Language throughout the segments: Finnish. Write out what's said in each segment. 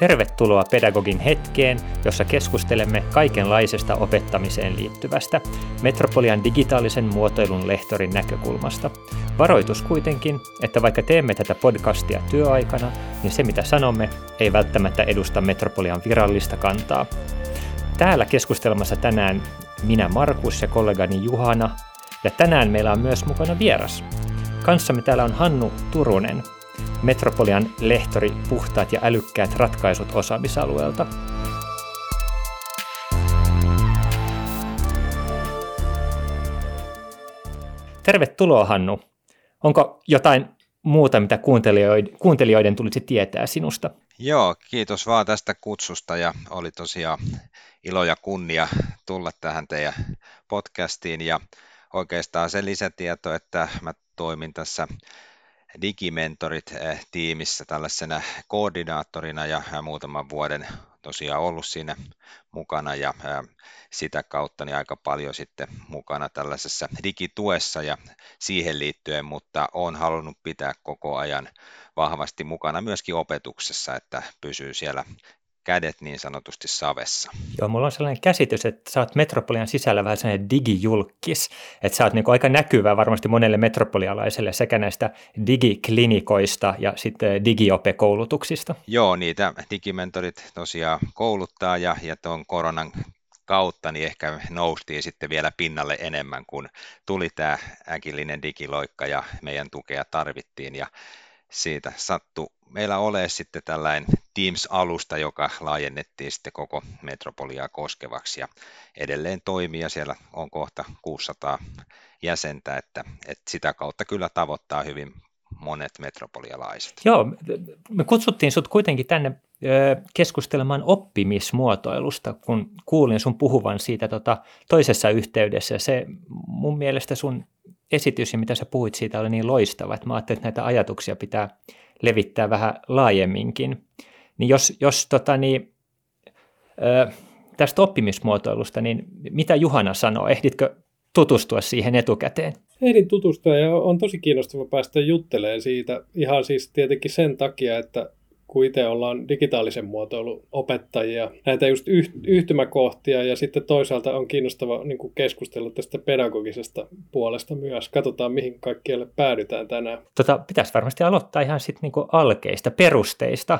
Tervetuloa Pedagogin hetkeen, jossa keskustelemme kaikenlaisesta opettamiseen liittyvästä Metropolian digitaalisen muotoilun lehtorin näkökulmasta. Varoitus kuitenkin, että vaikka teemme tätä podcastia työaikana, niin se mitä sanomme ei välttämättä edusta Metropolian virallista kantaa. Täällä keskustelmassa tänään minä Markus ja kollegani Juhana, ja tänään meillä on myös mukana vieras. Kanssamme täällä on Hannu Turunen, Metropolian lehtori Puhtaat ja älykkäät ratkaisut osaamisalueelta. Tervetuloa Hannu. Onko jotain muuta, mitä kuuntelijoiden, kuuntelijoiden tulisi tietää sinusta? Joo, kiitos vaan tästä kutsusta ja oli tosiaan ilo ja kunnia tulla tähän teidän podcastiin ja oikeastaan se lisätieto, että mä toimin tässä Digimentorit-tiimissä eh, tällaisena koordinaattorina ja, ja muutaman vuoden tosiaan ollut siinä mukana ja, ja sitä kautta niin aika paljon sitten mukana tällaisessa digituessa ja siihen liittyen, mutta olen halunnut pitää koko ajan vahvasti mukana myöskin opetuksessa, että pysyy siellä kädet niin sanotusti savessa. Joo, mulla on sellainen käsitys, että sä oot Metropolian sisällä vähän sellainen digijulkis, että sä oot niin aika näkyvä varmasti monelle metropolialaiselle sekä näistä digiklinikoista ja sitten digiopekoulutuksista. Joo, niitä digimentorit tosiaan kouluttaa ja, ja tuon koronan kautta niin ehkä noustiin sitten vielä pinnalle enemmän, kun tuli tämä äkillinen digiloikka ja meidän tukea tarvittiin ja siitä sattui meillä ole sitten tällainen Teams-alusta, joka laajennettiin sitten koko metropoliaa koskevaksi ja edelleen toimii ja siellä on kohta 600 jäsentä, että, että sitä kautta kyllä tavoittaa hyvin monet metropolialaiset. Joo, me kutsuttiin sinut kuitenkin tänne keskustelemaan oppimismuotoilusta, kun kuulin sun puhuvan siitä tota, toisessa yhteydessä. Se mun mielestä sun esitys ja mitä sä puhuit siitä oli niin loistava, että mä ajattelin, että näitä ajatuksia pitää levittää vähän laajemminkin. Niin jos, jos tota, niin, ö, tästä oppimismuotoilusta, niin mitä Juhana sanoo? Ehditkö tutustua siihen etukäteen? Ehdin tutustua ja on tosi kiinnostava päästä juttelemaan siitä ihan siis tietenkin sen takia, että kun itse ollaan digitaalisen muotoilun opettajia, näitä just yhtymäkohtia ja sitten toisaalta on kiinnostava niin kuin keskustella tästä pedagogisesta puolesta myös. Katsotaan, mihin kaikkialle päädytään tänään. Tota, pitäisi varmasti aloittaa ihan sitten niin alkeista, perusteista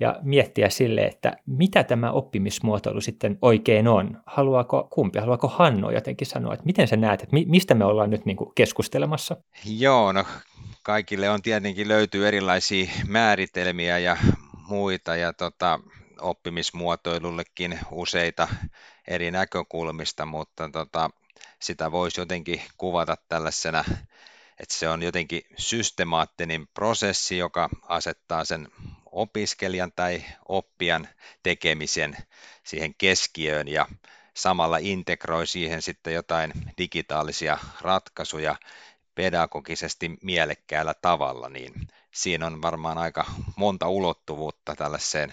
ja miettiä sille, että mitä tämä oppimismuotoilu sitten oikein on. Haluaako kumpi, haluaako Hanno jotenkin sanoa, että miten sä näet, että mistä me ollaan nyt niin kuin keskustelemassa? Joo, no kaikille on tietenkin löytyy erilaisia määritelmiä ja muita ja tota, oppimismuotoilullekin useita eri näkökulmista, mutta tota, sitä voisi jotenkin kuvata tällaisena, että se on jotenkin systemaattinen prosessi, joka asettaa sen opiskelijan tai oppijan tekemisen siihen keskiöön ja samalla integroi siihen sitten jotain digitaalisia ratkaisuja, pedagogisesti mielekkäällä tavalla, niin siinä on varmaan aika monta ulottuvuutta tällaiseen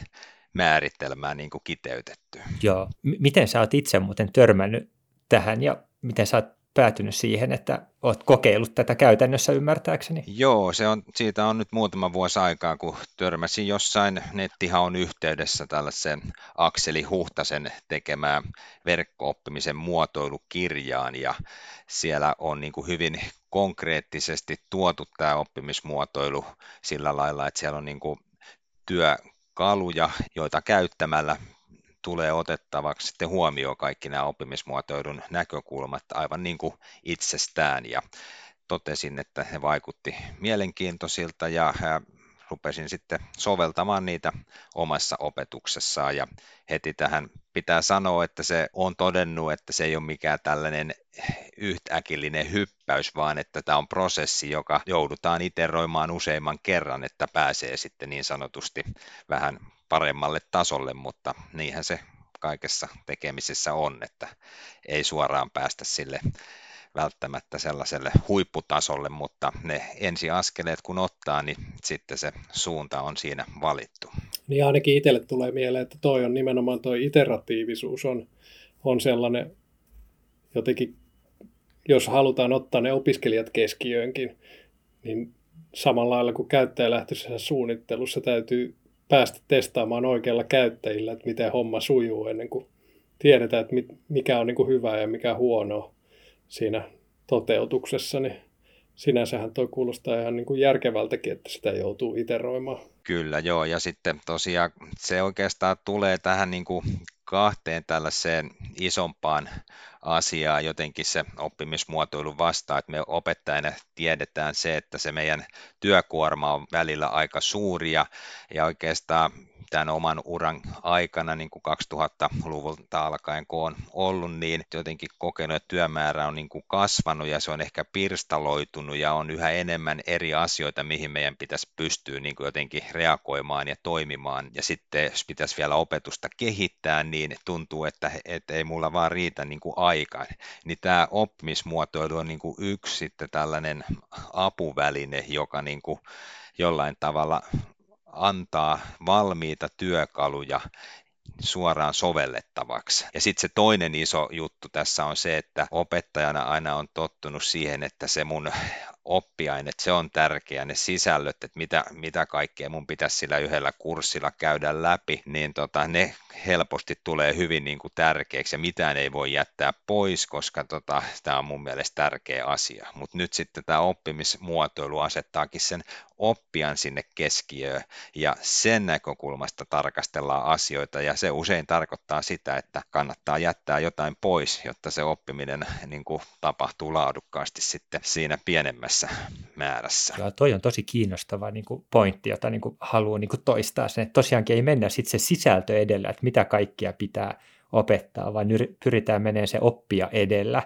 määritelmään niin kuin kiteytetty. Joo. M- miten sä oot itse muuten törmännyt tähän ja miten sä oot päätynyt siihen, että olet kokeillut tätä käytännössä ymmärtääkseni? Joo, se on, siitä on nyt muutama vuosi aikaa, kun törmäsin jossain nettihaun yhteydessä tällaiseen Akseli Huhtasen tekemään verkko-oppimisen muotoilukirjaan ja siellä on niin kuin hyvin konkreettisesti tuotu tämä oppimismuotoilu sillä lailla, että siellä on niin kuin työkaluja, joita käyttämällä tulee otettavaksi sitten huomioon kaikki nämä oppimismuotoilun näkökulmat aivan niin kuin itsestään. Ja totesin, että he vaikutti mielenkiintoisilta ja rupesin sitten soveltamaan niitä omassa opetuksessaan. Ja heti tähän pitää sanoa, että se on todennut, että se ei ole mikään tällainen yhtäkillinen hyppäys, vaan että tämä on prosessi, joka joudutaan iteroimaan useimman kerran, että pääsee sitten niin sanotusti vähän paremmalle tasolle, mutta niinhän se kaikessa tekemisessä on, että ei suoraan päästä sille välttämättä sellaiselle huipputasolle, mutta ne ensiaskeleet kun ottaa, niin sitten se suunta on siinä valittu. Niin ainakin itselle tulee mieleen, että toi on nimenomaan toi iteratiivisuus on, on sellainen jotenkin, jos halutaan ottaa ne opiskelijat keskiöönkin, niin samalla lailla kuin käyttäjälähtöisessä suunnittelussa täytyy päästä testaamaan oikealla käyttäjillä, että miten homma sujuu ennen kuin tiedetään, että mikä on niin kuin hyvä ja mikä huono siinä toteutuksessa, niin sinänsähän tuo kuulostaa ihan niin kuin järkevältäkin, että sitä joutuu iteroimaan. Kyllä, joo, ja sitten tosiaan se oikeastaan tulee tähän niin kuin kahteen tällaiseen isompaan asiaan jotenkin se oppimismuotoilu vastaa, että me opettajana tiedetään se, että se meidän työkuorma on välillä aika suuri ja, ja oikeastaan tämän oman uran aikana, niin kuin 2000-luvulta alkaen kun on ollut, niin jotenkin kokenut, että työmäärä on niin kuin kasvanut ja se on ehkä pirstaloitunut ja on yhä enemmän eri asioita, mihin meidän pitäisi pystyä niin kuin jotenkin reagoimaan ja toimimaan. Ja sitten jos pitäisi vielä opetusta kehittää, niin tuntuu, että, että ei mulla vaan riitä niin kuin aikaan. Niin tämä oppimismuotoilu on niin kuin yksi sitten tällainen apuväline, joka niin kuin jollain tavalla antaa valmiita työkaluja suoraan sovellettavaksi. Ja sitten se toinen iso juttu tässä on se, että opettajana aina on tottunut siihen, että se mun oppiaineet, se on tärkeä, ne sisällöt, että mitä, mitä kaikkea mun pitäisi sillä yhdellä kurssilla käydä läpi, niin tota, ne helposti tulee hyvin niin kuin tärkeäksi ja mitään ei voi jättää pois, koska tota, tämä on mun mielestä tärkeä asia. Mutta nyt sitten tämä oppimismuotoilu asettaakin sen oppijan sinne keskiöön ja sen näkökulmasta tarkastellaan asioita ja se usein tarkoittaa sitä, että kannattaa jättää jotain pois, jotta se oppiminen niin kuin tapahtuu laadukkaasti sitten siinä pienemmässä määrässä. Joo, toi on tosi kiinnostava niin kuin pointti, jota niin kuin haluan niin kuin toistaa sen, että tosiaankin ei mennä sitten se sisältö edellä, että mitä kaikkia pitää opettaa, vaan pyritään menemään se oppia edellä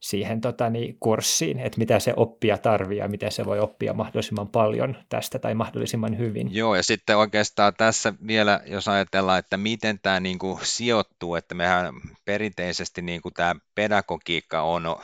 siihen tota, niin, kurssiin, että mitä se oppija tarvii ja miten se voi oppia mahdollisimman paljon tästä tai mahdollisimman hyvin. Joo, ja sitten oikeastaan tässä vielä, jos ajatellaan, että miten tämä niin kuin sijoittuu, että mehän perinteisesti niin kuin tämä pedagogiikka on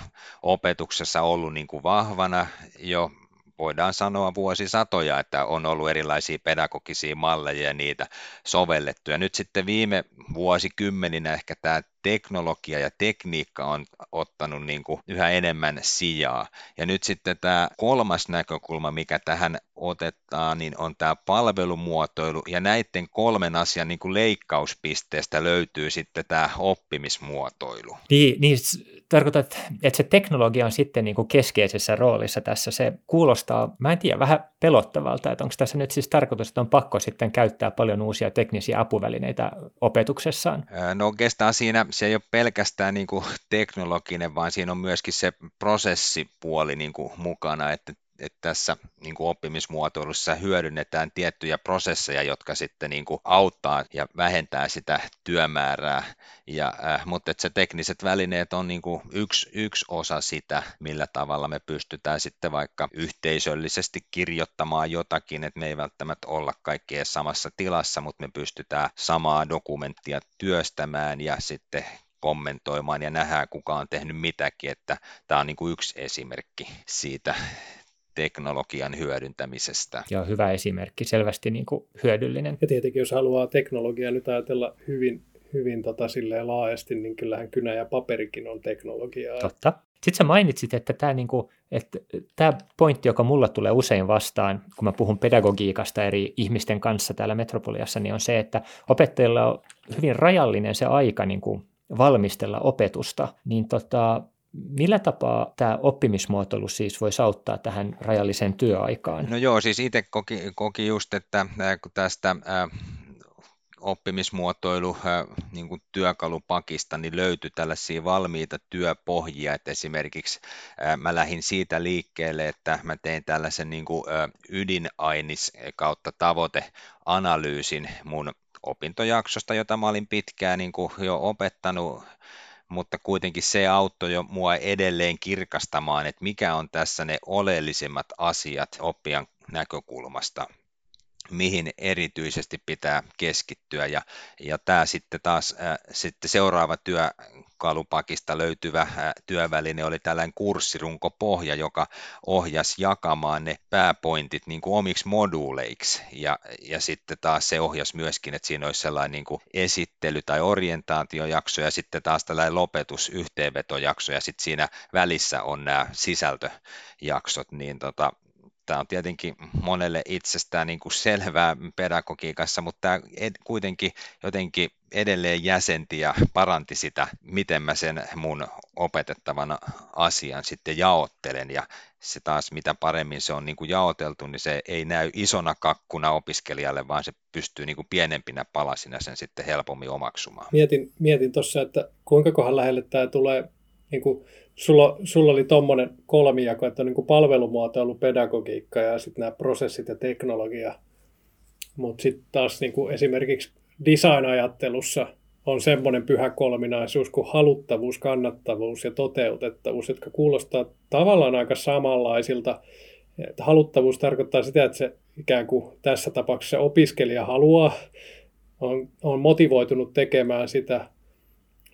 opetuksessa ollut niin kuin vahvana jo voidaan sanoa vuosisatoja, että on ollut erilaisia pedagogisia malleja ja niitä sovellettu. Ja nyt sitten viime vuosikymmeninä ehkä tämä teknologia ja tekniikka on ottanut niin kuin yhä enemmän sijaa. Ja nyt sitten tämä kolmas näkökulma, mikä tähän otetaan, niin on tämä palvelumuotoilu, ja näiden kolmen asian niin kuin leikkauspisteestä löytyy sitten tämä oppimismuotoilu. Niin, niin tarkoitat, että se teknologia on sitten niin kuin keskeisessä roolissa tässä. Se kuulostaa, mä en tiedä, vähän pelottavalta, että onko tässä nyt siis tarkoitus, että on pakko sitten käyttää paljon uusia teknisiä apuvälineitä opetuksessaan? No oikeastaan siinä se ei ole pelkästään niin kuin teknologinen, vaan siinä on myöskin se prosessipuoli niin kuin mukana, että että tässä niin kuin oppimismuotoilussa hyödynnetään tiettyjä prosesseja, jotka sitten niin kuin auttaa ja vähentää sitä työmäärää, ja, äh, mutta että se tekniset välineet on niin kuin yksi, yksi osa sitä, millä tavalla me pystytään sitten vaikka yhteisöllisesti kirjoittamaan jotakin, että me ei välttämättä olla kaikki samassa tilassa, mutta me pystytään samaa dokumenttia työstämään ja sitten kommentoimaan ja nähdään, kuka on tehnyt mitäkin, että tämä on niin kuin yksi esimerkki siitä teknologian hyödyntämisestä. Joo, hyvä esimerkki, selvästi niin kuin hyödyllinen. Ja tietenkin jos haluaa teknologiaa nyt ajatella hyvin, hyvin tota silleen laajasti, niin kyllähän kynä ja paperikin on teknologiaa. Totta. Sitten sä mainitsit, että tämä, niin kuin, että tämä pointti, joka mulla tulee usein vastaan, kun mä puhun pedagogiikasta eri ihmisten kanssa täällä Metropoliassa, niin on se, että opettajilla on hyvin rajallinen se aika niin kuin valmistella opetusta, niin tota, Millä tapaa tämä oppimismuotoilu siis voisi auttaa tähän rajalliseen työaikaan? No joo, siis itse koki, koki just, että kun tästä oppimismuotoilu niin kuin työkalupakista niin löytyi tällaisia valmiita työpohjia, että esimerkiksi mä lähdin siitä liikkeelle, että mä tein tällaisen niin kuin, ydinainis kautta tavoiteanalyysin mun opintojaksosta, jota mä olin pitkään niin kuin jo opettanut mutta kuitenkin se auttoi jo mua edelleen kirkastamaan, että mikä on tässä ne oleellisimmat asiat oppijan näkökulmasta mihin erityisesti pitää keskittyä. Ja, ja tämä sitten taas äh, sitten seuraava työkalupakista löytyvä äh, työväline oli tällainen kurssirunkopohja, joka ohjasi jakamaan ne pääpointit niin kuin omiksi moduuleiksi. Ja, ja sitten taas se ohjasi myöskin, että siinä olisi sellainen niin kuin esittely- tai orientaatiojakso ja sitten taas tällainen lopetus, yhteenvetojakso ja sitten siinä välissä on nämä sisältöjaksot, niin tota, Tämä on tietenkin monelle itsestään niin kuin selvää pedagogiikassa, mutta tämä kuitenkin jotenkin edelleen jäsenti ja paranti sitä, miten mä sen mun opetettavan asian sitten jaottelen. Ja se taas, mitä paremmin se on niin kuin jaoteltu, niin se ei näy isona kakkuna opiskelijalle, vaan se pystyy niin kuin pienempinä palasina sen sitten helpommin omaksumaan. Mietin, mietin tuossa, että kuinka kohan lähelle tämä tulee niin kuin sulla, sulla oli tuommoinen kolmijako, että on niin palvelumuotoilu, pedagogiikka ja sitten nämä prosessit ja teknologia. Mutta sitten taas niin kuin esimerkiksi design-ajattelussa on semmoinen pyhä kolminaisuus kuin haluttavuus, kannattavuus ja toteutettavuus, jotka kuulostaa tavallaan aika samanlaisilta. Että haluttavuus tarkoittaa sitä, että se ikään kuin tässä tapauksessa opiskelija haluaa, on, on motivoitunut tekemään sitä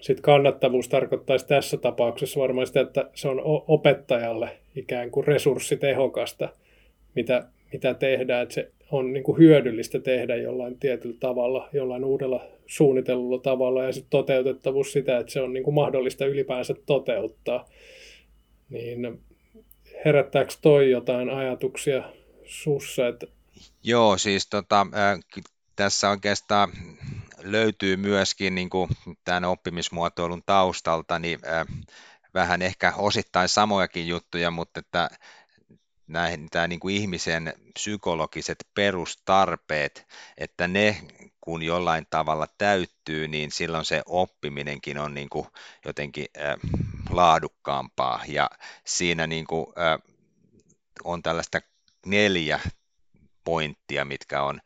sitten kannattavuus tarkoittaisi tässä tapauksessa varmaan sitä, että se on opettajalle ikään kuin resurssitehokasta, mitä, mitä tehdään, että se on niin kuin hyödyllistä tehdä jollain tietyllä tavalla, jollain uudella suunnitellulla tavalla, ja sitten toteutettavuus sitä, että se on niin kuin mahdollista ylipäänsä toteuttaa. Niin herättääkö toi jotain ajatuksia sussa? Että... Joo, siis tota, äh, tässä oikeastaan löytyy myöskin niin kuin tämän oppimismuotoilun taustalta niin äh, vähän ehkä osittain samojakin juttuja, mutta että näihin, tämä niin kuin ihmisen psykologiset perustarpeet, että ne kun jollain tavalla täyttyy, niin silloin se oppiminenkin on niin kuin jotenkin äh, laadukkaampaa. Ja siinä niin kuin, äh, on tällaista neljä pointtia, mitkä on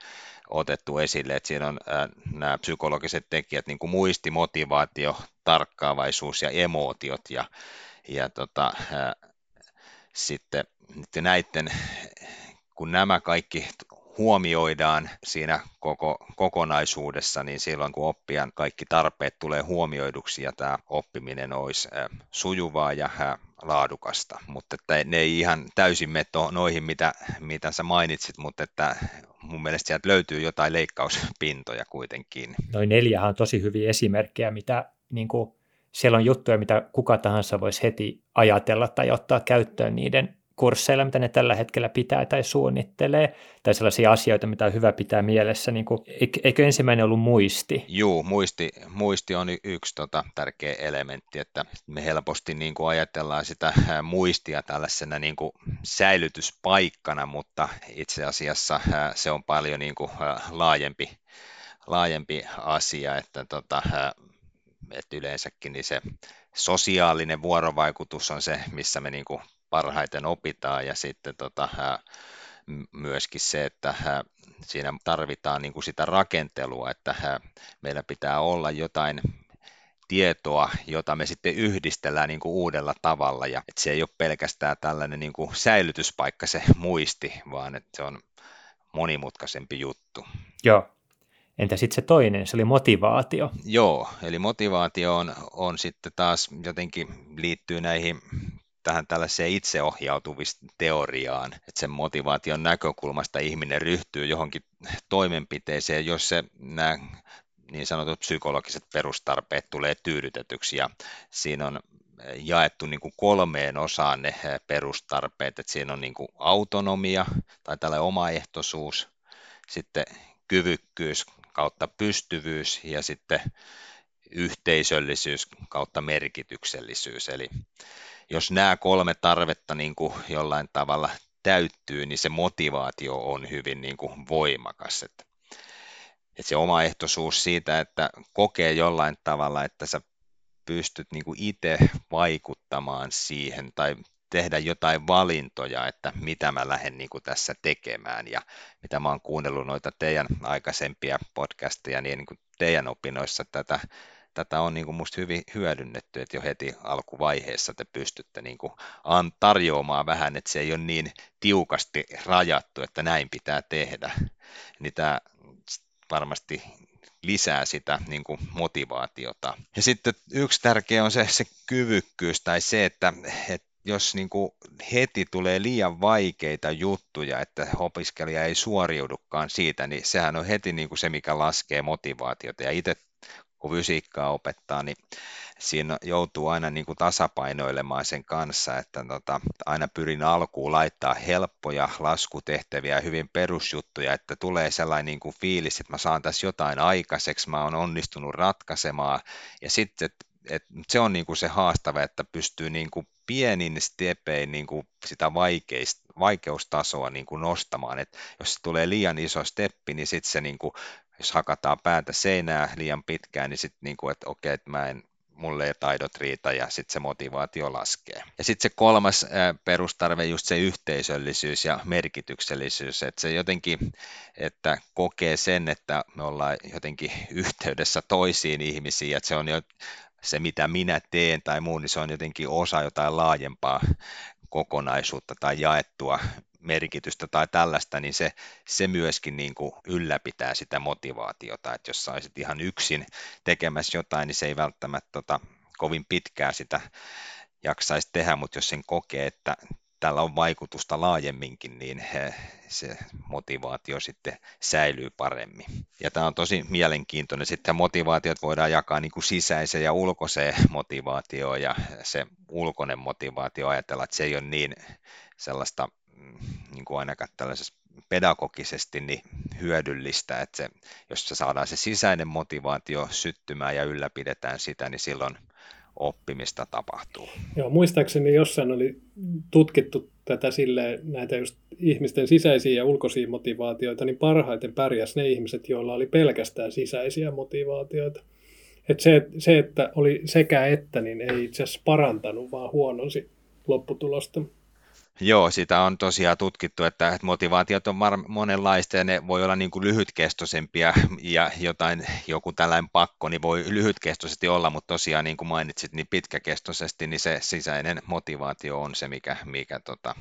otettu esille, että siinä on ää, nämä psykologiset tekijät, niin kuin muisti, motivaatio, tarkkaavaisuus ja emootiot, ja, ja tota, ää, sitten näiden, kun nämä kaikki huomioidaan siinä koko, kokonaisuudessa, niin silloin kun oppijan kaikki tarpeet tulee huomioiduksi ja tämä oppiminen olisi sujuvaa ja laadukasta, mutta että ne ei ihan täysin mene noihin, mitä, mitä sä mainitsit, mutta että mun mielestä sieltä löytyy jotain leikkauspintoja kuitenkin. Noin neljähän on tosi hyviä esimerkkejä, mitä niin kuin, siellä on juttuja, mitä kuka tahansa voisi heti ajatella tai ottaa käyttöön niiden kursseilla, mitä ne tällä hetkellä pitää tai suunnittelee, tai sellaisia asioita, mitä on hyvä pitää mielessä. Niin kuin, eikö ensimmäinen ollut muisti? Joo, muisti, muisti on yksi tota, tärkeä elementti, että me helposti niin kuin ajatellaan sitä muistia tällaisena niin kuin säilytyspaikkana, mutta itse asiassa se on paljon niin kuin laajempi, laajempi asia, että tota, että yleensäkin niin se sosiaalinen vuorovaikutus on se, missä me niin kuin parhaiten opitaan ja sitten tota, myöskin se, että siinä tarvitaan niin kuin sitä rakentelua, että meillä pitää olla jotain tietoa, jota me sitten yhdistellään niin kuin uudella tavalla ja että se ei ole pelkästään tällainen niin kuin säilytyspaikka se muisti, vaan että se on monimutkaisempi juttu. Joo. Entä sitten se toinen, se oli motivaatio? Joo, eli motivaatio on, on sitten taas jotenkin liittyy näihin tähän tällaiseen itseohjautuvisteoriaan, että sen motivaation näkökulmasta ihminen ryhtyy johonkin toimenpiteeseen, jos se nämä niin sanotut psykologiset perustarpeet tulee tyydytetyksi ja siinä on jaettu niin kuin kolmeen osaan ne perustarpeet, että siinä on niin kuin autonomia tai tällainen omaehtoisuus, sitten kyvykkyys kautta pystyvyys ja sitten yhteisöllisyys kautta merkityksellisyys. Eli jos nämä kolme tarvetta niin kuin jollain tavalla täyttyy, niin se motivaatio on hyvin niin kuin voimakas. Että, että se omaehtoisuus siitä, että kokee jollain tavalla, että sä pystyt niin kuin itse vaikuttamaan siihen tai tehdä jotain valintoja, että mitä mä lähden niin kuin tässä tekemään. Ja mitä mä oon kuunnellut noita teidän aikaisempia podcasteja, niin, niin kuin teidän opinnoissa tätä tätä on niin kuin musta hyvin hyödynnetty, että jo heti alkuvaiheessa te pystytte niin kuin tarjoamaan vähän, että se ei ole niin tiukasti rajattu, että näin pitää tehdä. Niin tämä varmasti lisää sitä niin kuin motivaatiota. Ja sitten yksi tärkeä on se, se kyvykkyys tai se, että, että jos niin kuin heti tulee liian vaikeita juttuja, että opiskelija ei suoriudukaan siitä, niin sehän on heti niin kuin se, mikä laskee motivaatiota. Ja itse kun fysiikkaa opettaa, niin siinä joutuu aina niin kuin tasapainoilemaan sen kanssa, että tota, aina pyrin alkuun laittaa helppoja laskutehtäviä, hyvin perusjuttuja, että tulee sellainen niin kuin fiilis, että mä saan tässä jotain aikaiseksi, mä oon onnistunut ratkaisemaan, ja sitten et se on niin kuin se haastava, että pystyy niin kuin pienin stepein niin kuin sitä vaikeist, vaikeustasoa niin kuin nostamaan. Et jos se tulee liian iso steppi, niin sitten se, niin kuin, jos hakataan päätä seinää liian pitkään, niin sitten, niin kuin, että okei, että mä en, mulle ei taidot riitä ja sitten se motivaatio laskee. Ja sitten se kolmas perustarve, just se yhteisöllisyys ja merkityksellisyys, että se jotenkin, että kokee sen, että me ollaan jotenkin yhteydessä toisiin ihmisiin, että se on jo se, mitä minä teen tai muu, niin se on jotenkin osa jotain laajempaa kokonaisuutta tai jaettua merkitystä tai tällaista, niin se, se myöskin niin kuin ylläpitää sitä motivaatiota, että jos saisit ihan yksin tekemässä jotain, niin se ei välttämättä tota, kovin pitkää sitä jaksaisi tehdä, mutta jos sen kokee, että tällä on vaikutusta laajemminkin, niin se motivaatio sitten säilyy paremmin. Ja tämä on tosi mielenkiintoinen. Sitten motivaatiot voidaan jakaa niin kuin sisäiseen ja ulkoiseen motivaatioon, ja se ulkoinen motivaatio ajatella, että se ei ole niin sellaista niin kuin ainakaan tällaisessa pedagogisesti niin hyödyllistä, että se, jos se saadaan se sisäinen motivaatio syttymään ja ylläpidetään sitä, niin silloin oppimista tapahtuu. Joo, muistaakseni jossain oli tutkittu tätä silleen, näitä just ihmisten sisäisiä ja ulkoisia motivaatioita, niin parhaiten pärjäs ne ihmiset, joilla oli pelkästään sisäisiä motivaatioita. Et se, se, että oli sekä että, niin ei itse asiassa parantanut, vaan huononsi lopputulosta. Joo, sitä on tosiaan tutkittu, että motivaatiot on monenlaista ja ne voi olla niin kuin lyhytkestoisempia ja jotain, joku tällainen pakko niin voi lyhytkestoisesti olla, mutta tosiaan niin kuin mainitsit, niin pitkäkestoisesti niin se sisäinen motivaatio on se, mikä, mikä tota,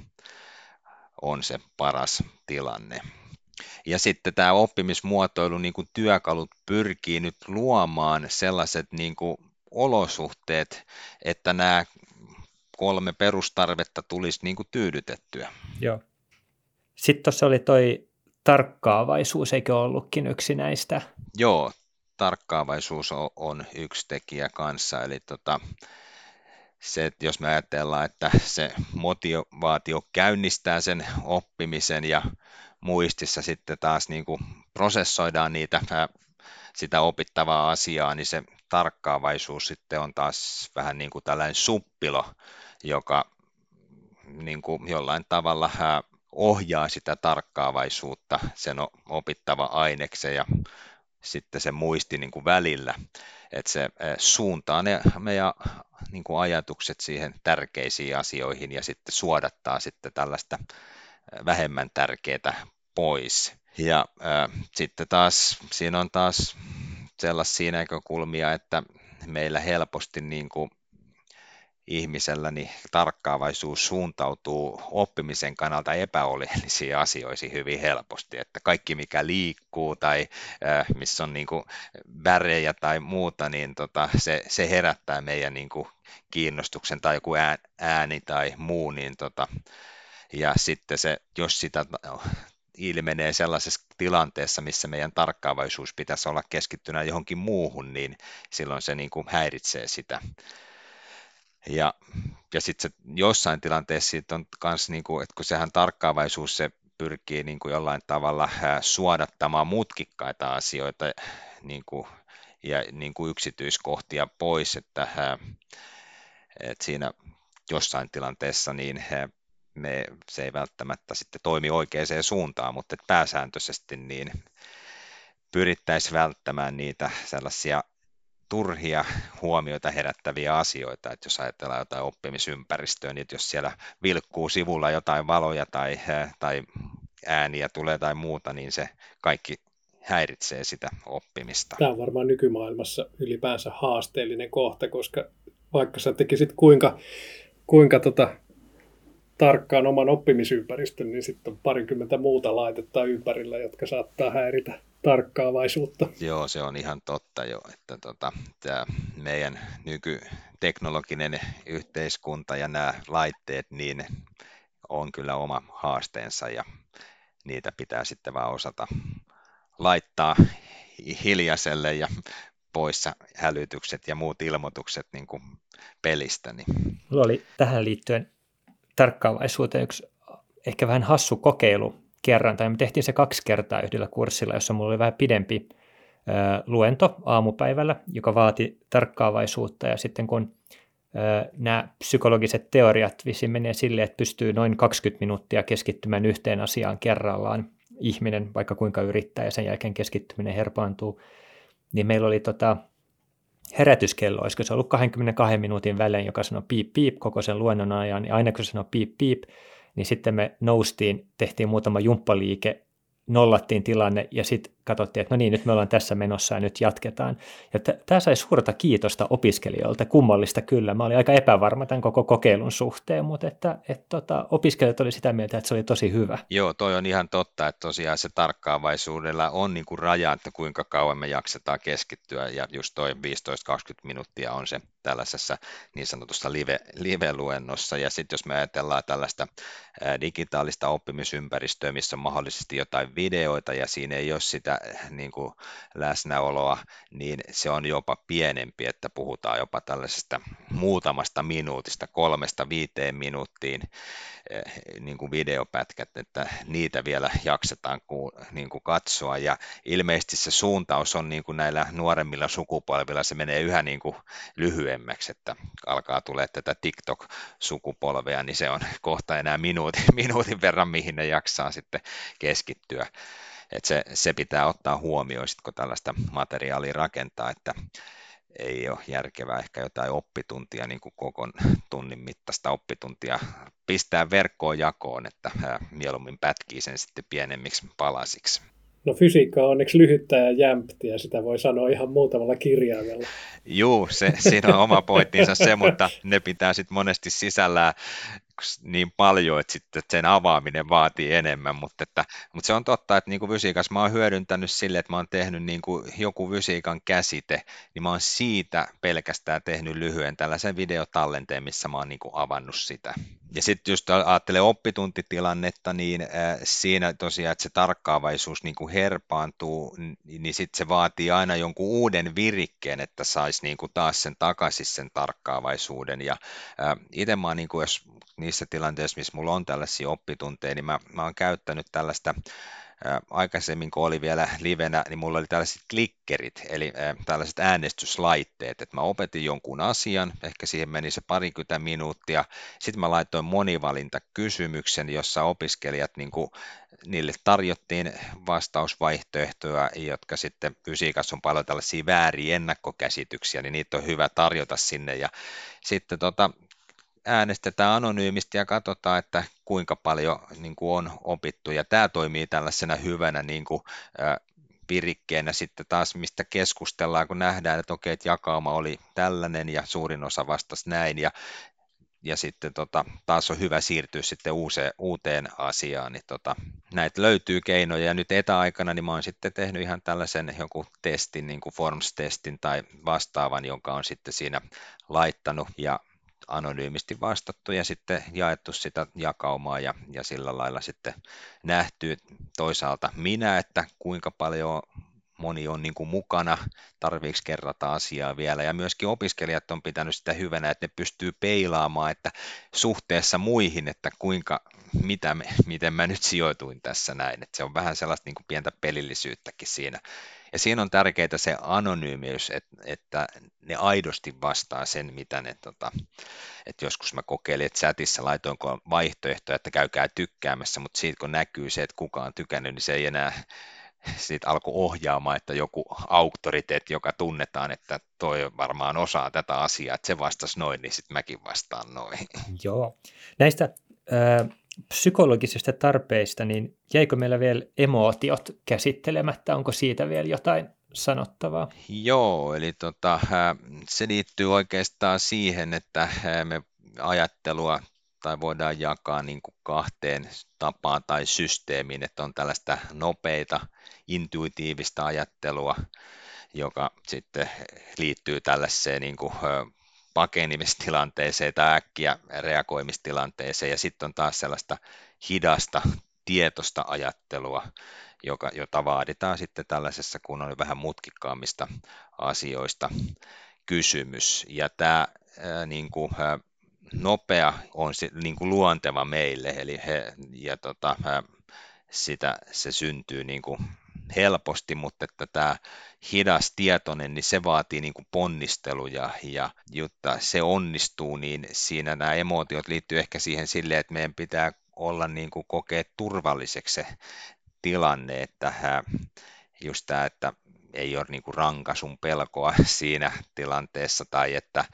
on se paras tilanne. Ja sitten tämä oppimismuotoilu niin kuin työkalut pyrkii nyt luomaan sellaiset niin kuin olosuhteet, että nämä kolme perustarvetta tulisi niin kuin tyydytettyä. Joo. Sitten tuossa oli toi tarkkaavaisuus, eikö ollutkin yksi näistä? Joo, tarkkaavaisuus on, on yksi tekijä kanssa, eli tota, se, että jos me ajatellaan, että se motivaatio käynnistää sen oppimisen ja muistissa sitten taas niin kuin prosessoidaan niitä sitä opittavaa asiaa, niin se tarkkaavaisuus sitten on taas vähän niin kuin tällainen suppilo, joka niin kuin jollain tavalla ohjaa sitä tarkkaavaisuutta sen opittava aineksen ja sitten se muisti niin kuin välillä, että se suuntaa ne meidän niin kuin ajatukset siihen tärkeisiin asioihin ja sitten suodattaa sitten tällaista vähemmän tärkeää pois. Ja äh, sitten taas siinä on taas sellaisia näkökulmia, että meillä helposti niin kuin ihmisellä niin tarkkaavaisuus suuntautuu oppimisen kannalta epäoleellisiin asioihin hyvin helposti, että kaikki mikä liikkuu tai äh, missä on niin kuin värejä tai muuta, niin tota, se, se herättää meidän niin kuin kiinnostuksen tai joku ääni tai muu, niin tota, ja sitten se, jos sitä ilmenee sellaisessa tilanteessa, missä meidän tarkkaavaisuus pitäisi olla keskittynä johonkin muuhun, niin silloin se niin kuin häiritsee sitä. Ja, ja sitten jossain tilanteessa siitä on myös, niin kuin, että kun sehän tarkkaavaisuus se pyrkii niin kuin jollain tavalla suodattamaan mutkikkaita asioita niin kuin, ja niin kuin yksityiskohtia pois, että, että siinä jossain tilanteessa niin me, se ei välttämättä sitten toimi oikeaan suuntaan, mutta pääsääntöisesti niin pyrittäisiin välttämään niitä sellaisia turhia huomioita herättäviä asioita, että jos ajatellaan jotain oppimisympäristöä, niin jos siellä vilkkuu sivulla jotain valoja tai, tai ääniä tulee tai muuta, niin se kaikki häiritsee sitä oppimista. Tämä on varmaan nykymaailmassa ylipäänsä haasteellinen kohta, koska vaikka sä tekisit kuinka, kuinka tota tarkkaan oman oppimisympäristön, niin sitten on parikymmentä muuta laitetta ympärillä, jotka saattaa häiritä tarkkaavaisuutta. Joo, se on ihan totta jo, että tota, tämä meidän nykyteknologinen yhteiskunta ja nämä laitteet, niin on kyllä oma haasteensa ja niitä pitää sitten vaan osata laittaa hiljaiselle ja poissa hälytykset ja muut ilmoitukset niin kuin pelistä. Niin. Mulla oli tähän liittyen tarkkaavaisuuteen yksi ehkä vähän hassu kokeilu kerran, tai me tehtiin se kaksi kertaa yhdellä kurssilla, jossa mulla oli vähän pidempi luento aamupäivällä, joka vaati tarkkaavaisuutta, ja sitten kun nämä psykologiset teoriat vissiin menee sille, että pystyy noin 20 minuuttia keskittymään yhteen asiaan kerrallaan, ihminen vaikka kuinka yrittää, ja sen jälkeen keskittyminen herpaantuu, niin meillä oli tota, herätyskello, olisiko se ollut 22 minuutin välein, joka sanoi piip piip koko sen luennon ajan, ja aina kun se sanoi piip piip, niin sitten me noustiin, tehtiin muutama jumppaliike nollattiin tilanne ja sitten katsottiin, että no niin, nyt me ollaan tässä menossa ja nyt jatketaan. Ja tämä sai suurta kiitosta opiskelijoilta, kummallista kyllä. Mä olin aika epävarma tämän koko kokeilun suhteen, mutta että, että tota, opiskelijat oli sitä mieltä, että se oli tosi hyvä. Joo, toi on ihan totta, että tosiaan se tarkkaavaisuudella on niin kuin raja, että kuinka kauan me jaksetaan keskittyä ja just toi 15-20 minuuttia on se tällaisessa niin sanotussa live, live-luennossa. Ja sitten jos me ajatellaan tällaista digitaalista oppimisympäristöä, missä on mahdollisesti jotain videoita ja siinä ei ole sitä niin kuin läsnäoloa, niin se on jopa pienempi, että puhutaan jopa tällaisesta muutamasta minuutista, kolmesta viiteen minuuttiin eh, niin kuin videopätkät, että niitä vielä jaksetaan niin kuin katsoa. Ja ilmeisesti se suuntaus on niin kuin näillä nuoremmilla sukupolvilla, se menee yhä niin kuin lyhyemmäksi, että alkaa tulee tätä TikTok-sukupolvea, niin se on kohta enää minuutin, minuutin verran, mihin ne jaksaa sitten keskittyä että se, se pitää ottaa huomioon, sit kun tällaista materiaalia rakentaa, että ei ole järkevää ehkä jotain oppituntia, niin kuin koko tunnin mittaista oppituntia pistää verkkoon jakoon, että mieluummin pätkii sen sitten pienemmiksi palasiksi. No fysiikka on onneksi lyhyttä ja jämptiä, sitä voi sanoa ihan muutamalla kirjaimella. Juu, se, siinä on oma pointtinsa se, mutta ne pitää sitten monesti sisällään niin paljon, että sitten sen avaaminen vaatii enemmän, mutta, että, mutta se on totta, että niin kuin fysiikassa mä oon hyödyntänyt sille, että mä oon tehnyt niin kuin joku fysiikan käsite, niin mä oon siitä pelkästään tehnyt lyhyen tällaisen videotallenteen, missä mä oon niin kuin avannut sitä. Ja sitten just ajattelee oppituntitilannetta, niin siinä tosiaan, että se tarkkaavaisuus niin kuin herpaantuu, niin sitten se vaatii aina jonkun uuden virikkeen, että saisi niin kuin taas sen takaisin sen tarkkaavaisuuden. Ja itse mä oon, niin kuin, jos niissä tilanteissa, missä mulla on tällaisia oppitunteja, niin mä, mä oon käyttänyt tällaista aikaisemmin, kun oli vielä livenä, niin mulla oli tällaiset klikkerit, eli tällaiset äänestyslaitteet, että mä opetin jonkun asian, ehkä siihen meni se parikymmentä minuuttia, sitten mä laitoin monivalintakysymyksen, jossa opiskelijat, niin kuin, niille tarjottiin vastausvaihtoehtoja, jotka sitten fysiikassa on paljon tällaisia vääriä ennakkokäsityksiä, niin niitä on hyvä tarjota sinne, ja sitten tota, äänestetään anonyymisti ja katsotaan, että kuinka paljon niin kuin on opittu. Ja tämä toimii tällaisena hyvänä niin kuin, virikkeenä sitten taas, mistä keskustellaan, kun nähdään, että okei, että jakauma oli tällainen ja suurin osa vastasi näin. Ja ja sitten tota, taas on hyvä siirtyä sitten uuseen, uuteen asiaan, niin tota, näitä löytyy keinoja, ja nyt etäaikana niin mä oon sitten tehnyt ihan tällaisen jonkun testin, niin kuin Forms-testin tai vastaavan, jonka on sitten siinä laittanut, ja anonyymisti vastattu ja sitten jaettu sitä jakaumaa ja, ja sillä lailla sitten nähty toisaalta minä, että kuinka paljon moni on niin kuin mukana, tarviiksi kerrata asiaa vielä, ja myöskin opiskelijat on pitänyt sitä hyvänä, että ne pystyy peilaamaan, että suhteessa muihin, että kuinka, mitä me, miten mä nyt sijoituin tässä näin, että se on vähän sellaista niin kuin pientä pelillisyyttäkin siinä, ja siinä on tärkeää se anonyymiys, että, että ne aidosti vastaa sen, mitä ne, tota, että joskus mä kokeilin, että chatissa laitoinko vaihtoehtoja, että käykää tykkäämässä, mutta siitä kun näkyy se, että kuka on tykännyt, niin se ei enää siitä alkoi ohjaamaan, että joku auktoriteetti, joka tunnetaan, että toi varmaan osaa tätä asiaa, että se vastasi noin, niin sitten mäkin vastaan noin. Joo. Näistä äh, psykologisista tarpeista, niin jäikö meillä vielä emootiot käsittelemättä? Onko siitä vielä jotain sanottavaa? Joo, eli tota, se liittyy oikeastaan siihen, että me ajattelua tai voidaan jakaa niin kuin kahteen tapaan tai systeemiin, että on tällaista nopeita, intuitiivista ajattelua, joka sitten liittyy tällaiseen niin kuin pakenimistilanteeseen tai äkkiä reagoimistilanteeseen ja sitten on taas sellaista hidasta tietoista ajattelua, joka, jota vaaditaan sitten tällaisessa, kun on vähän mutkikkaammista asioista kysymys. Ja tämä ää, niin kuin, ää, nopea on se, niin kuin luonteva meille, eli he, ja tota, ää, sitä, se syntyy niin kuin helposti, mutta että tämä hidas tietoinen, niin se vaatii niin kuin ponnisteluja ja jotta se onnistuu, niin siinä nämä emotiot liittyy ehkä siihen silleen, että meidän pitää olla niin kuin kokea turvalliseksi se tilanne, että just tämä, että ei ole niin kuin rankasun pelkoa siinä tilanteessa tai että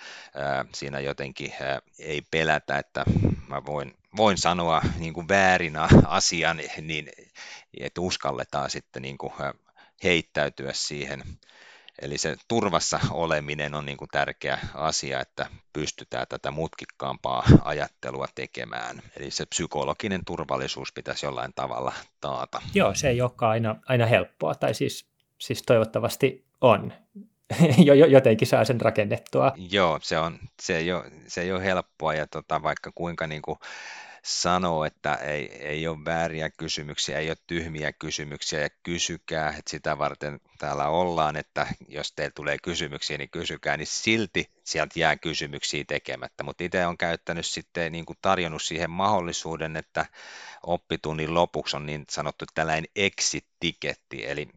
siinä jotenkin ei pelätä, että mä voin, voin sanoa niin kuin väärin asian, niin että uskalletaan sitten niin kuin heittäytyä siihen. Eli se turvassa oleminen on niin kuin tärkeä asia, että pystytään tätä mutkikkaampaa ajattelua tekemään. Eli se psykologinen turvallisuus pitäisi jollain tavalla taata. Joo, se ei olekaan aina, aina helppoa, tai siis, siis toivottavasti on. Jotenkin saa sen rakennettua. Joo, se, on, se, ei, ole, se ei ole helppoa, ja tota, vaikka kuinka niin kuin sanoo, että ei, ei ole vääriä kysymyksiä, ei ole tyhmiä kysymyksiä ja kysykää, että sitä varten täällä ollaan, että jos teillä tulee kysymyksiä, niin kysykää, niin silti sieltä jää kysymyksiä tekemättä. Mutta itse on käyttänyt sitten niin kuin tarjonnut siihen mahdollisuuden, että oppitunnin lopuksi on niin sanottu tällainen exit-tiketti, eli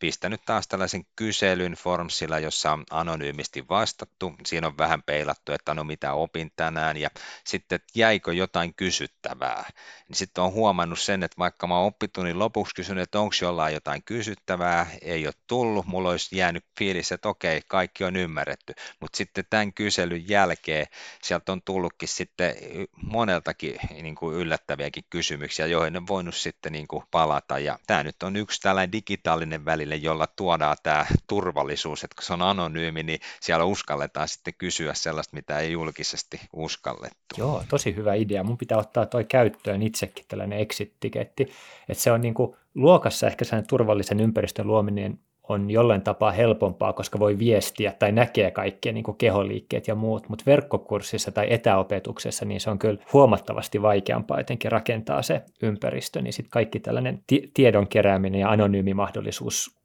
pistänyt taas tällaisen kyselyn Formsilla, jossa on anonyymisti vastattu. Siinä on vähän peilattu, että no mitä opin tänään ja sitten että jäikö jotain kysyttävää. Niin sitten on huomannut sen, että vaikka mä oon oppitunnin lopuksi kysynyt, että onko jollain jotain kysyttävää, ei ole tullut, mulla olisi jäänyt fiilis, että okei, kaikki on ymmärretty. Mutta sitten tämän kyselyn jälkeen sieltä on tullutkin sitten moneltakin niin kuin yllättäviäkin kysymyksiä, joihin on voinut sitten niin kuin palata. Ja tämä nyt on yksi tällainen digitaalinen välillä kanaville, jolla tuodaan tämä turvallisuus, että kun se on anonyymi, niin siellä uskalletaan sitten kysyä sellaista, mitä ei julkisesti uskallettu. Joo, tosi hyvä idea. Mun pitää ottaa toi käyttöön itsekin tällainen exit-tiketti, että se on niin kuin luokassa ehkä sen turvallisen ympäristön luominen on jollain tapaa helpompaa, koska voi viestiä tai näkee kaikkia niin keholiikkeet ja muut, mutta verkkokurssissa tai etäopetuksessa niin se on kyllä huomattavasti vaikeampaa jotenkin rakentaa se ympäristö, niin sitten kaikki tällainen t- tiedon kerääminen ja anonyymi mahdollisuus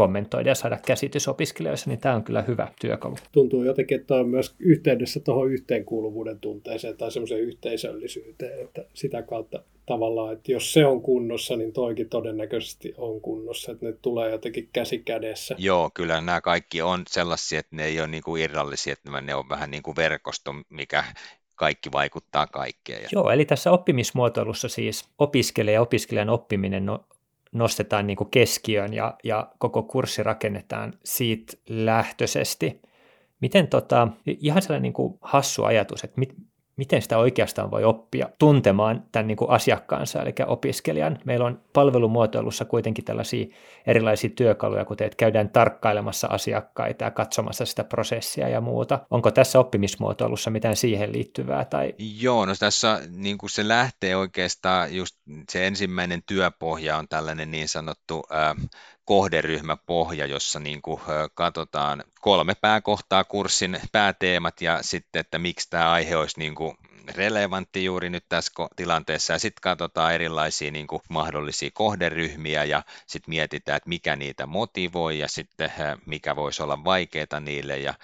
kommentoida ja saada käsitys opiskelijoissa, niin tämä on kyllä hyvä työkalu. Tuntuu jotenkin, että on myös yhteydessä tuohon yhteenkuuluvuuden tunteeseen tai semmoiseen yhteisöllisyyteen, että sitä kautta tavallaan, että jos se on kunnossa, niin toikin todennäköisesti on kunnossa, että ne tulee jotenkin käsi kädessä. Joo, kyllä nämä kaikki on sellaisia, että ne ei ole niin kuin irrallisia, että ne on vähän niin kuin verkosto, mikä kaikki vaikuttaa kaikkeen. Joo, eli tässä oppimismuotoilussa siis opiskelija ja opiskelijan oppiminen no, nostetaan niin kuin keskiöön ja, ja koko kurssi rakennetaan siitä lähtöisesti. Miten tota, ihan sellainen niin kuin hassu ajatus, että mit, miten sitä oikeastaan voi oppia tuntemaan tämän niin kuin asiakkaansa, eli opiskelijan. Meillä on palvelumuotoilussa kuitenkin tällaisia erilaisia työkaluja, kuten että käydään tarkkailemassa asiakkaita ja katsomassa sitä prosessia ja muuta. Onko tässä oppimismuotoilussa mitään siihen liittyvää? Tai... Joo, no tässä niin kuin se lähtee oikeastaan, just se ensimmäinen työpohja on tällainen niin sanottu äh, kohderyhmäpohja, jossa niin kuin katsotaan kolme pääkohtaa kurssin pääteemat ja sitten, että miksi tämä aihe olisi niin kuin relevantti juuri nyt tässä tilanteessa. Ja sitten katsotaan erilaisia niin kuin mahdollisia kohderyhmiä ja sitten mietitään, että mikä niitä motivoi ja sitten mikä voisi olla vaikeaa niille. Ja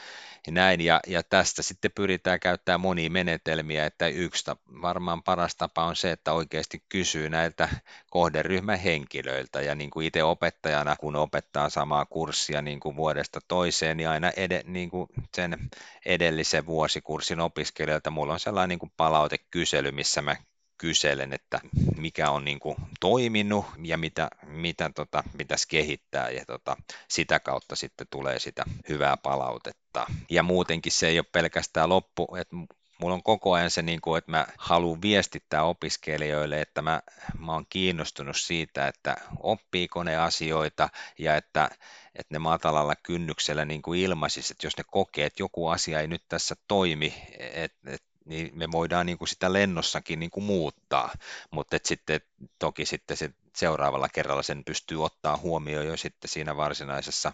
ja näin. Ja, ja tästä sitten pyritään käyttämään monia menetelmiä, että yksi tapa, varmaan paras tapa on se, että oikeasti kysyy näiltä kohderyhmän henkilöiltä. Ja niin kuin itse opettajana, kun opettaa samaa kurssia niin kuin vuodesta toiseen, niin aina ed- niin kuin sen edellisen vuosikurssin opiskelijoilta mulla on sellainen niin kuin palautekysely, missä mä kyselen, että mikä on niin kuin toiminut ja mitä, mitä tota, pitäisi kehittää ja tota, sitä kautta sitten tulee sitä hyvää palautetta. Ja muutenkin se ei ole pelkästään loppu, että mulla on koko ajan se, niin kuin, että mä haluan viestittää opiskelijoille, että mä, mä oon kiinnostunut siitä, että oppiiko ne asioita ja että, että ne matalalla kynnyksellä niin kuin ilmaisisi, että jos ne kokee, että joku asia ei nyt tässä toimi, että, että niin me voidaan niin kuin sitä lennossakin niin kuin muuttaa, mutta sitten toki sitten se seuraavalla kerralla sen pystyy ottaa huomioon jo sitten siinä varsinaisessa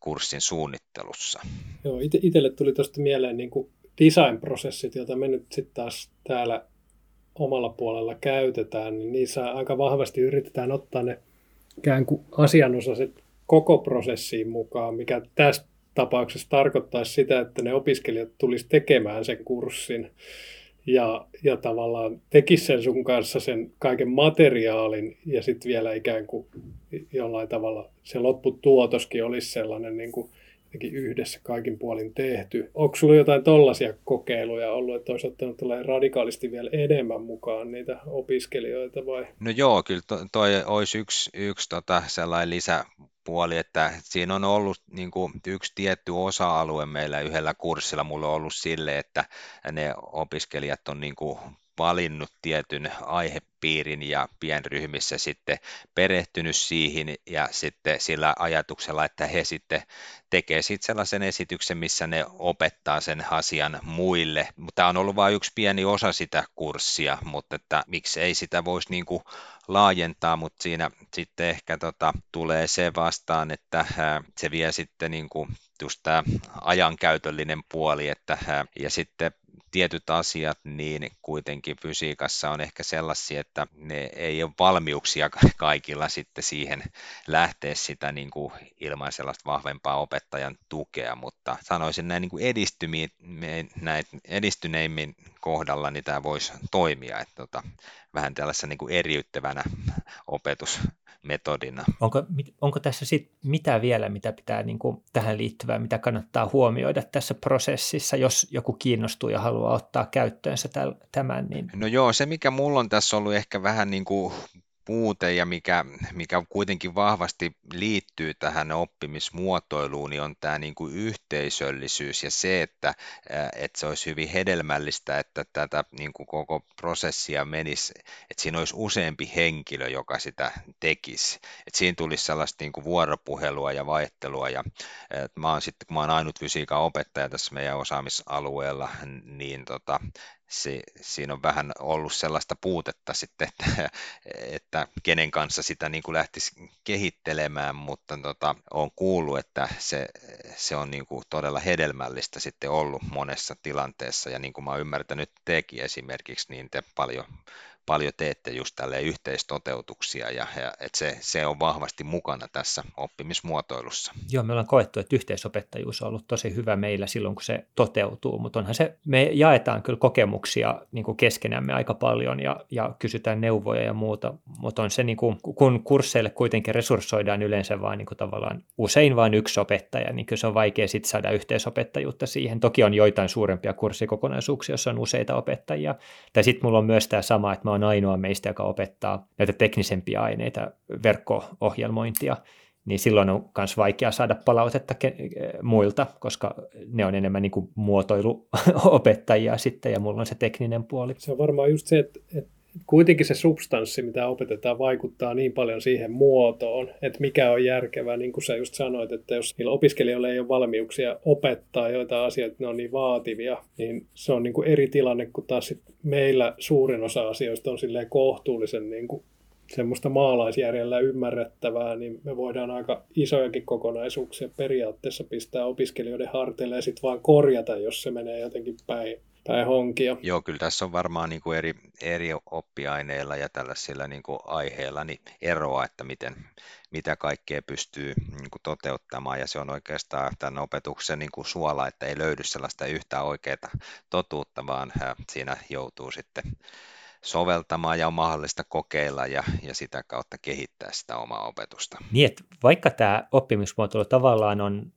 kurssin suunnittelussa. Joo, itselle tuli tuosta mieleen niin kuin design-prosessit, joita me nyt sitten taas täällä omalla puolella käytetään, niin niissä aika vahvasti yritetään ottaa ne ikään kuin asianosaiset koko prosessiin mukaan, mikä tässä tapauksessa tarkoittaisi sitä, että ne opiskelijat tulisi tekemään sen kurssin ja, ja tavallaan tekisi sen sun kanssa sen kaiken materiaalin ja sitten vielä ikään kuin jollain tavalla se lopputuotoskin olisi sellainen niin kuin yhdessä kaikin puolin tehty. Onko sulla jotain tollaisia kokeiluja ollut, että olisi ottanut radikaalisti vielä enemmän mukaan niitä opiskelijoita vai? No joo, kyllä toi, olisi yksi, yksi tota sellainen lisä, puoli, että siinä on ollut niin kuin, yksi tietty osa-alue meillä yhdellä kurssilla, mulla on ollut sille, että ne opiskelijat on niin kuin, valinnut tietyn aihepiirin ja pienryhmissä sitten perehtynyt siihen ja sitten sillä ajatuksella, että he sitten tekee sitten sellaisen esityksen, missä ne opettaa sen asian muille. Tämä on ollut vain yksi pieni osa sitä kurssia, mutta että miksei sitä voisi niin kuin laajentaa, mutta siinä sitten ehkä tota, tulee se vastaan, että se vie sitten niin kuin just tämä ajankäytöllinen puoli, että, ja sitten tietyt asiat, niin kuitenkin fysiikassa on ehkä sellaisia, että ne ei ole valmiuksia kaikilla sitten siihen lähteä sitä niin kuin ilman sellaista vahvempaa opettajan tukea, mutta sanoisin näin niin kuin näin edistyneimmin kohdalla, niin tämä voisi toimia, että tota, vähän tällaisessa niin kuin eriyttävänä opetus metodina. Onko, onko tässä sit mitä vielä, mitä pitää niin kuin tähän liittyvää, mitä kannattaa huomioida tässä prosessissa, jos joku kiinnostuu ja haluaa ottaa käyttöönsä tämän? Niin... No joo, se mikä mulla on tässä ollut ehkä vähän niin kuin puute ja mikä, mikä kuitenkin vahvasti liittyy tähän oppimismuotoiluun, niin on tämä niin kuin yhteisöllisyys ja se, että, että se olisi hyvin hedelmällistä, että tätä niin kuin koko prosessia menisi, että siinä olisi useampi henkilö, joka sitä tekisi. Että siinä tulisi sellaista niin kuin vuoropuhelua ja vaihtelua ja mä oon sitten, kun mä oon ainut fysiikan opettaja tässä meidän osaamisalueella, niin tota, se, siinä on vähän ollut sellaista puutetta sitten, että, että kenen kanssa sitä niin kuin lähtisi kehittelemään, mutta tota, on kuullut, että se, se on niin kuin todella hedelmällistä sitten ollut monessa tilanteessa, ja niin kuin mä oon ymmärtänyt teki esimerkiksi, niin te paljon paljon teette just tälle yhteistoteutuksia ja, ja että se, se on vahvasti mukana tässä oppimismuotoilussa. Joo, me ollaan koettu, että yhteisopettajuus on ollut tosi hyvä meillä silloin, kun se toteutuu, mutta onhan se, me jaetaan kyllä kokemuksia niin kuin keskenämme aika paljon ja, ja kysytään neuvoja ja muuta, mutta on se, niin kuin, kun kursseille kuitenkin resurssoidaan yleensä vain niin kuin tavallaan usein vain yksi opettaja, niin kyllä se on vaikea sitten saada yhteisopettajuutta siihen. Toki on joitain suurempia kurssikokonaisuuksia, joissa on useita opettajia, tai sitten mulla on myös tämä sama, että mä oon ainoa meistä, joka opettaa näitä teknisempiä aineita, verkko-ohjelmointia, niin silloin on myös vaikea saada palautetta muilta, koska ne on enemmän niin kuin muotoiluopettajia sitten, ja mulla on se tekninen puoli. Se on varmaan just se, että, että kuitenkin se substanssi, mitä opetetaan, vaikuttaa niin paljon siihen muotoon, että mikä on järkevää, niin kuin sä just sanoit, että jos niillä opiskelijoilla ei ole valmiuksia opettaa joita asioita, ne on niin vaativia, niin se on niin kuin eri tilanne, kun taas sit meillä suurin osa asioista on silleen kohtuullisen niin kuin semmoista maalaisjärjellä ymmärrettävää, niin me voidaan aika isojakin kokonaisuuksia periaatteessa pistää opiskelijoiden harteille ja sitten vaan korjata, jos se menee jotenkin päin tai honkia. Joo, kyllä tässä on varmaan niin kuin eri, eri oppiaineilla ja tällaisilla niin kuin aiheilla niin eroa, että miten, mitä kaikkea pystyy niin kuin toteuttamaan ja se on oikeastaan tämän opetuksen niin kuin suola, että ei löydy sellaista yhtä oikeaa totuutta, vaan siinä joutuu sitten soveltamaan ja on mahdollista kokeilla ja, ja sitä kautta kehittää sitä omaa opetusta. Niin, että vaikka tämä oppimismuotoilu tavallaan on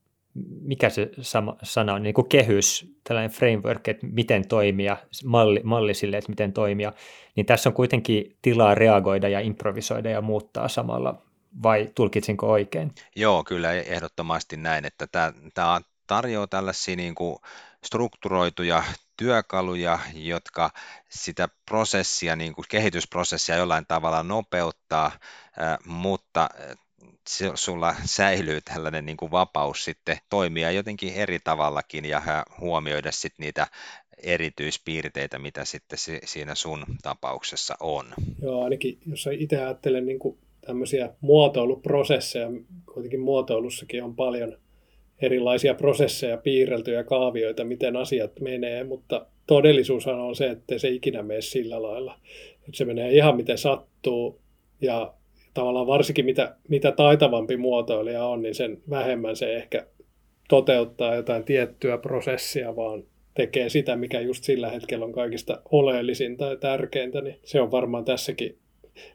mikä se sama, sana on, niin kuin kehys, tällainen framework, että miten toimia, malli, malli sille, että miten toimia, niin tässä on kuitenkin tilaa reagoida ja improvisoida ja muuttaa samalla, vai tulkitsinko oikein? Joo, kyllä ehdottomasti näin, että tämä, tarjoaa tällaisia niin kuin strukturoituja työkaluja, jotka sitä prosessia, niin kuin kehitysprosessia jollain tavalla nopeuttaa, mutta sulla säilyy tällainen niin kuin vapaus sitten toimia jotenkin eri tavallakin ja huomioida sitten niitä erityispiirteitä, mitä sitten siinä sun tapauksessa on. Joo, ainakin jos itse ajattelen niin kuin tämmöisiä muotoiluprosesseja, kuitenkin muotoilussakin on paljon erilaisia prosesseja, piirreltyjä kaavioita, miten asiat menee, mutta todellisuus on se, että se ikinä mene sillä lailla. Että se menee ihan miten sattuu ja tavallaan varsinkin mitä, mitä taitavampi muotoilija on, niin sen vähemmän se ehkä toteuttaa jotain tiettyä prosessia, vaan tekee sitä, mikä just sillä hetkellä on kaikista oleellisinta ja tärkeintä, niin se on varmaan tässäkin.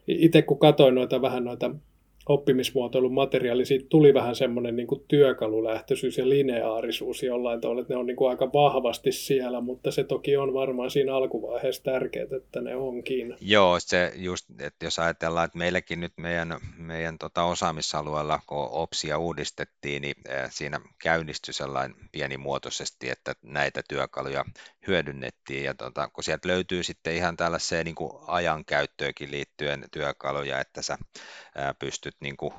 Itse kun katsoin noita vähän noita oppimismuotoilun materiaali, siitä tuli vähän semmoinen niin kuin työkalulähtöisyys ja lineaarisuus jollain tavalla, että ne on niin kuin aika vahvasti siellä, mutta se toki on varmaan siinä alkuvaiheessa tärkeää, että ne onkin. Joo, se just, että jos ajatellaan, että meilläkin nyt meidän, meidän tota osaamisalueella, kun OPSia uudistettiin, niin siinä käynnistyi sellainen pienimuotoisesti, että näitä työkaluja hyödynnettiin, ja tota, kun sieltä löytyy sitten ihan tällaiseen niin ajankäyttöönkin liittyen työkaluja, että sä pystyt niin kuin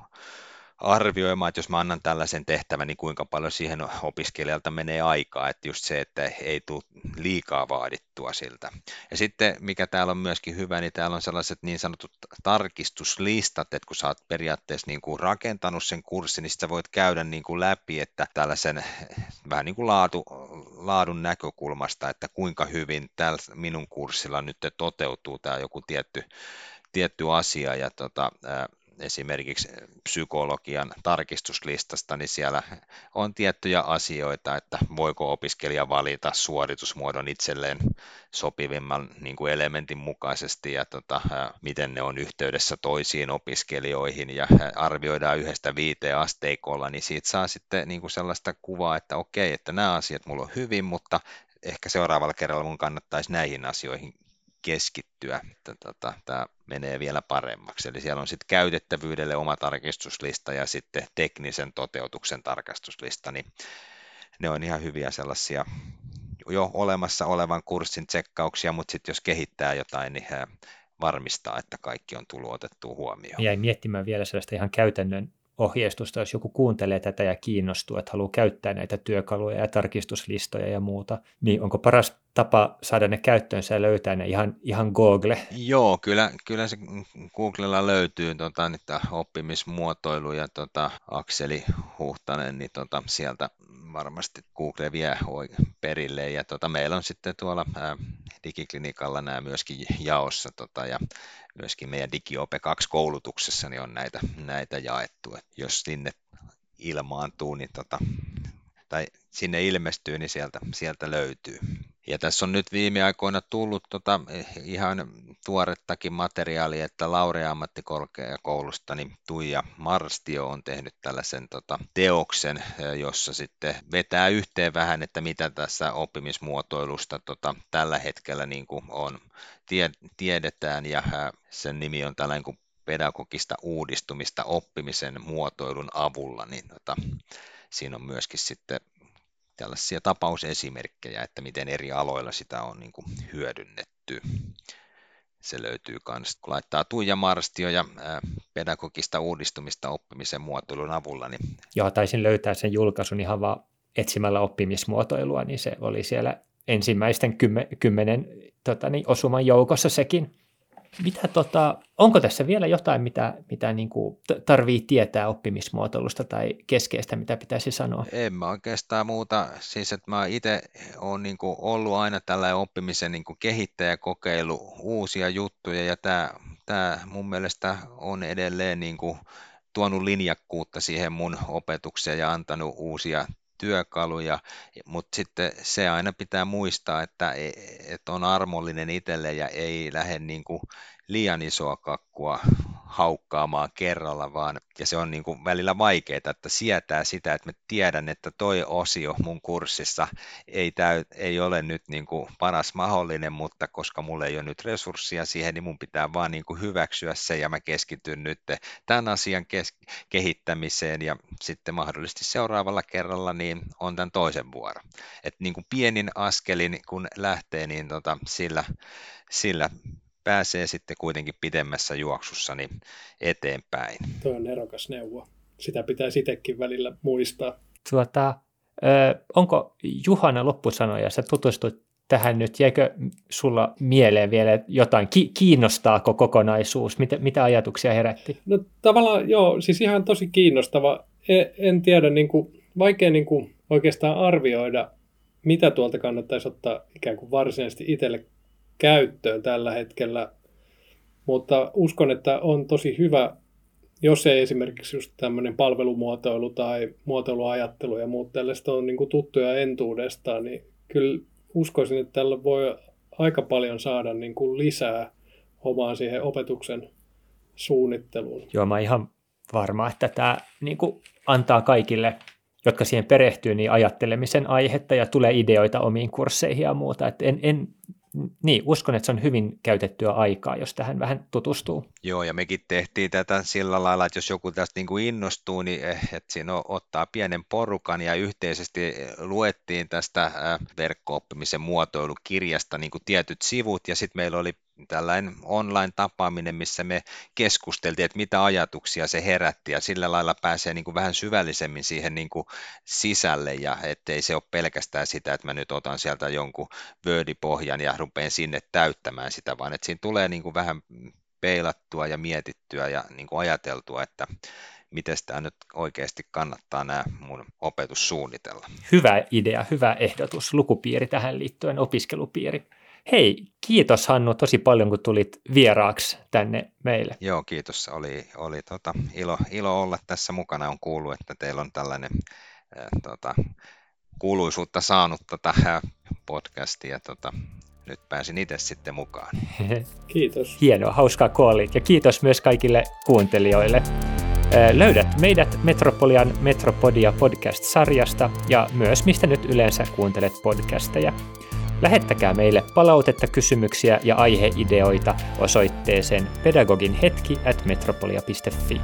arvioimaan, että jos mä annan tällaisen tehtävän, niin kuinka paljon siihen opiskelijalta menee aikaa, että just se, että ei tule liikaa vaadittua siltä. Ja sitten, mikä täällä on myöskin hyvä, niin täällä on sellaiset niin sanotut tarkistuslistat, että kun sä oot periaatteessa niin kuin rakentanut sen kurssin, niin sä voit käydä niin kuin läpi, että tällaisen vähän niin kuin laatu, laadun näkökulmasta, että kuinka hyvin tällä minun kurssilla nyt toteutuu tämä joku tietty, tietty asia, ja tota, esimerkiksi psykologian tarkistuslistasta, niin siellä on tiettyjä asioita, että voiko opiskelija valita suoritusmuodon itselleen sopivimman niin kuin elementin mukaisesti ja tota, miten ne on yhteydessä toisiin opiskelijoihin ja arvioidaan yhdestä viiteen asteikolla, niin siitä saa sitten niin kuin sellaista kuvaa, että okei, että nämä asiat mulla on hyvin, mutta ehkä seuraavalla kerralla mun kannattaisi näihin asioihin keskittyä, että tota, tämä menee vielä paremmaksi. Eli siellä on sitten käytettävyydelle oma tarkistuslista ja sitten teknisen toteutuksen tarkastuslista, niin ne on ihan hyviä sellaisia jo olemassa olevan kurssin tsekkauksia, mutta sitten jos kehittää jotain, niin varmistaa, että kaikki on tullut otettua huomioon. Jäin miettimään vielä sellaista ihan käytännön ohjeistusta, jos joku kuuntelee tätä ja kiinnostuu, että haluaa käyttää näitä työkaluja ja tarkistuslistoja ja muuta, niin onko paras tapa saada ne käyttöönsä ja löytää ne ihan, ihan Google? Joo, kyllä, kyllä se Googlella löytyy tota, niitä oppimismuotoiluja, tota, Akseli Huhtanen, niin tota, sieltä varmasti Google vie perille. Ja tota, meillä on sitten tuolla ää, digiklinikalla nämä myöskin jaossa tota, ja myöskin meidän DigiOpe 2-koulutuksessa niin on näitä, näitä jaettu. Et jos sinne ilmaantuu, niin tota, tai sinne ilmestyy, niin sieltä, sieltä löytyy. Ja tässä on nyt viime aikoina tullut tota, ihan tuorettakin materiaalia, että Laurea ammattikorkeakoulusta niin Tuija Marstio on tehnyt tällaisen tota, teoksen, jossa sitten vetää yhteen vähän, että mitä tässä oppimismuotoilusta tota, tällä hetkellä niin kuin on, tie, tiedetään, ja sen nimi on tällainen kuin pedagogista uudistumista oppimisen muotoilun avulla, niin tota, siinä on myöskin sitten tällaisia tapausesimerkkejä, että miten eri aloilla sitä on niin kuin hyödynnetty. Se löytyy myös, kun laittaa Tuija Marstio ja pedagogista uudistumista oppimisen muotoilun avulla. Niin... Joo, taisin löytää sen julkaisun ihan vaan etsimällä oppimismuotoilua, niin se oli siellä ensimmäisten kymmen, kymmenen tota, niin, osuman joukossa sekin. Mitä tota, onko tässä vielä jotain, mitä, mitä niin kuin tarvii tietää oppimismuotoilusta tai keskeistä, mitä pitäisi sanoa? En mä oikeastaan muuta. Siis, että mä itse olen niin kuin ollut aina tällainen oppimisen niin kuin kehittäjä, kokeilu uusia juttuja ja tämä, tämä mun mielestä on edelleen niin kuin tuonut linjakkuutta siihen mun opetukseen ja antanut uusia työkaluja, mutta sitten se aina pitää muistaa, että, e, että on armollinen itselle ja ei lähde niin kuin liian isoa kakkua haukkaamaan kerralla, vaan ja se on niin kuin välillä vaikeaa, että sietää sitä, että mä tiedän, että toi osio mun kurssissa ei, täy, ei ole nyt niin kuin paras mahdollinen, mutta koska mulla ei ole nyt resursseja siihen, niin mun pitää vaan niin kuin hyväksyä se ja mä keskityn nyt tämän asian kes- kehittämiseen ja sitten mahdollisesti seuraavalla kerralla niin on tämän toisen vuoro. Et niin kuin pienin askelin kun lähtee, niin tota, sillä, sillä pääsee sitten kuitenkin pidemmässä juoksussa niin eteenpäin. Tuo on erokas neuvo. Sitä pitää itsekin välillä muistaa. Tuota, onko Juhana loppusanoja? Sä tutustuit tähän nyt. Jäikö sulla mieleen vielä jotain? Ki- kiinnostaako kokonaisuus? Mitä, mitä ajatuksia herätti? No tavallaan joo, siis ihan tosi kiinnostava. En, en tiedä, niin kuin, vaikea niin kuin oikeastaan arvioida, mitä tuolta kannattaisi ottaa ikään kuin varsinaisesti itselle käyttöön tällä hetkellä, mutta uskon, että on tosi hyvä jos ei esimerkiksi just tämmöinen palvelumuotoilu tai muotoiluajattelu ja muut tällaista on niin kuin tuttuja entuudestaan, niin kyllä uskoisin, että tällä voi aika paljon saada niin kuin lisää omaan siihen opetuksen suunnitteluun. Joo, mä ihan varma, että tämä niin kuin antaa kaikille, jotka siihen perehtyy, niin ajattelemisen aihetta ja tulee ideoita omiin kursseihin ja muuta. Et en, en niin, uskon, että se on hyvin käytettyä aikaa, jos tähän vähän tutustuu. Joo, ja mekin tehtiin tätä sillä lailla, että jos joku tästä niin kuin innostuu, niin eh, että siinä ottaa pienen porukan ja yhteisesti luettiin tästä verkko-oppimisen muotoilukirjasta niin kuin tietyt sivut, ja sitten meillä oli tällainen online-tapaaminen, missä me keskusteltiin, että mitä ajatuksia se herätti ja sillä lailla pääsee niin kuin vähän syvällisemmin siihen niin kuin sisälle ja ettei se ole pelkästään sitä, että mä nyt otan sieltä jonkun Word-pohjan ja rupean sinne täyttämään sitä, vaan että siinä tulee niin kuin vähän peilattua ja mietittyä ja niin kuin ajateltua, että miten tämä nyt oikeasti kannattaa nämä mun opetus suunnitella. Hyvä idea, hyvä ehdotus, lukupiiri tähän liittyen, opiskelupiiri. Hei, kiitos Hannu tosi paljon, kun tulit vieraaksi tänne meille. Joo, kiitos. Oli, oli tota, ilo, ilo olla tässä mukana. On kuullut, että teillä on tällainen äh, tota, kuuluisuutta saanut tätä tota, podcastia. Tota, nyt pääsin itse sitten mukaan. Kiitos. Hienoa, hauskaa koolit. Ja kiitos myös kaikille kuuntelijoille. Löydät meidät Metropolian Metropodia podcast-sarjasta ja myös mistä nyt yleensä kuuntelet podcasteja. Lähettäkää meille palautetta, kysymyksiä ja aiheideoita osoitteeseen pedagoginhetki at metropolia.fi.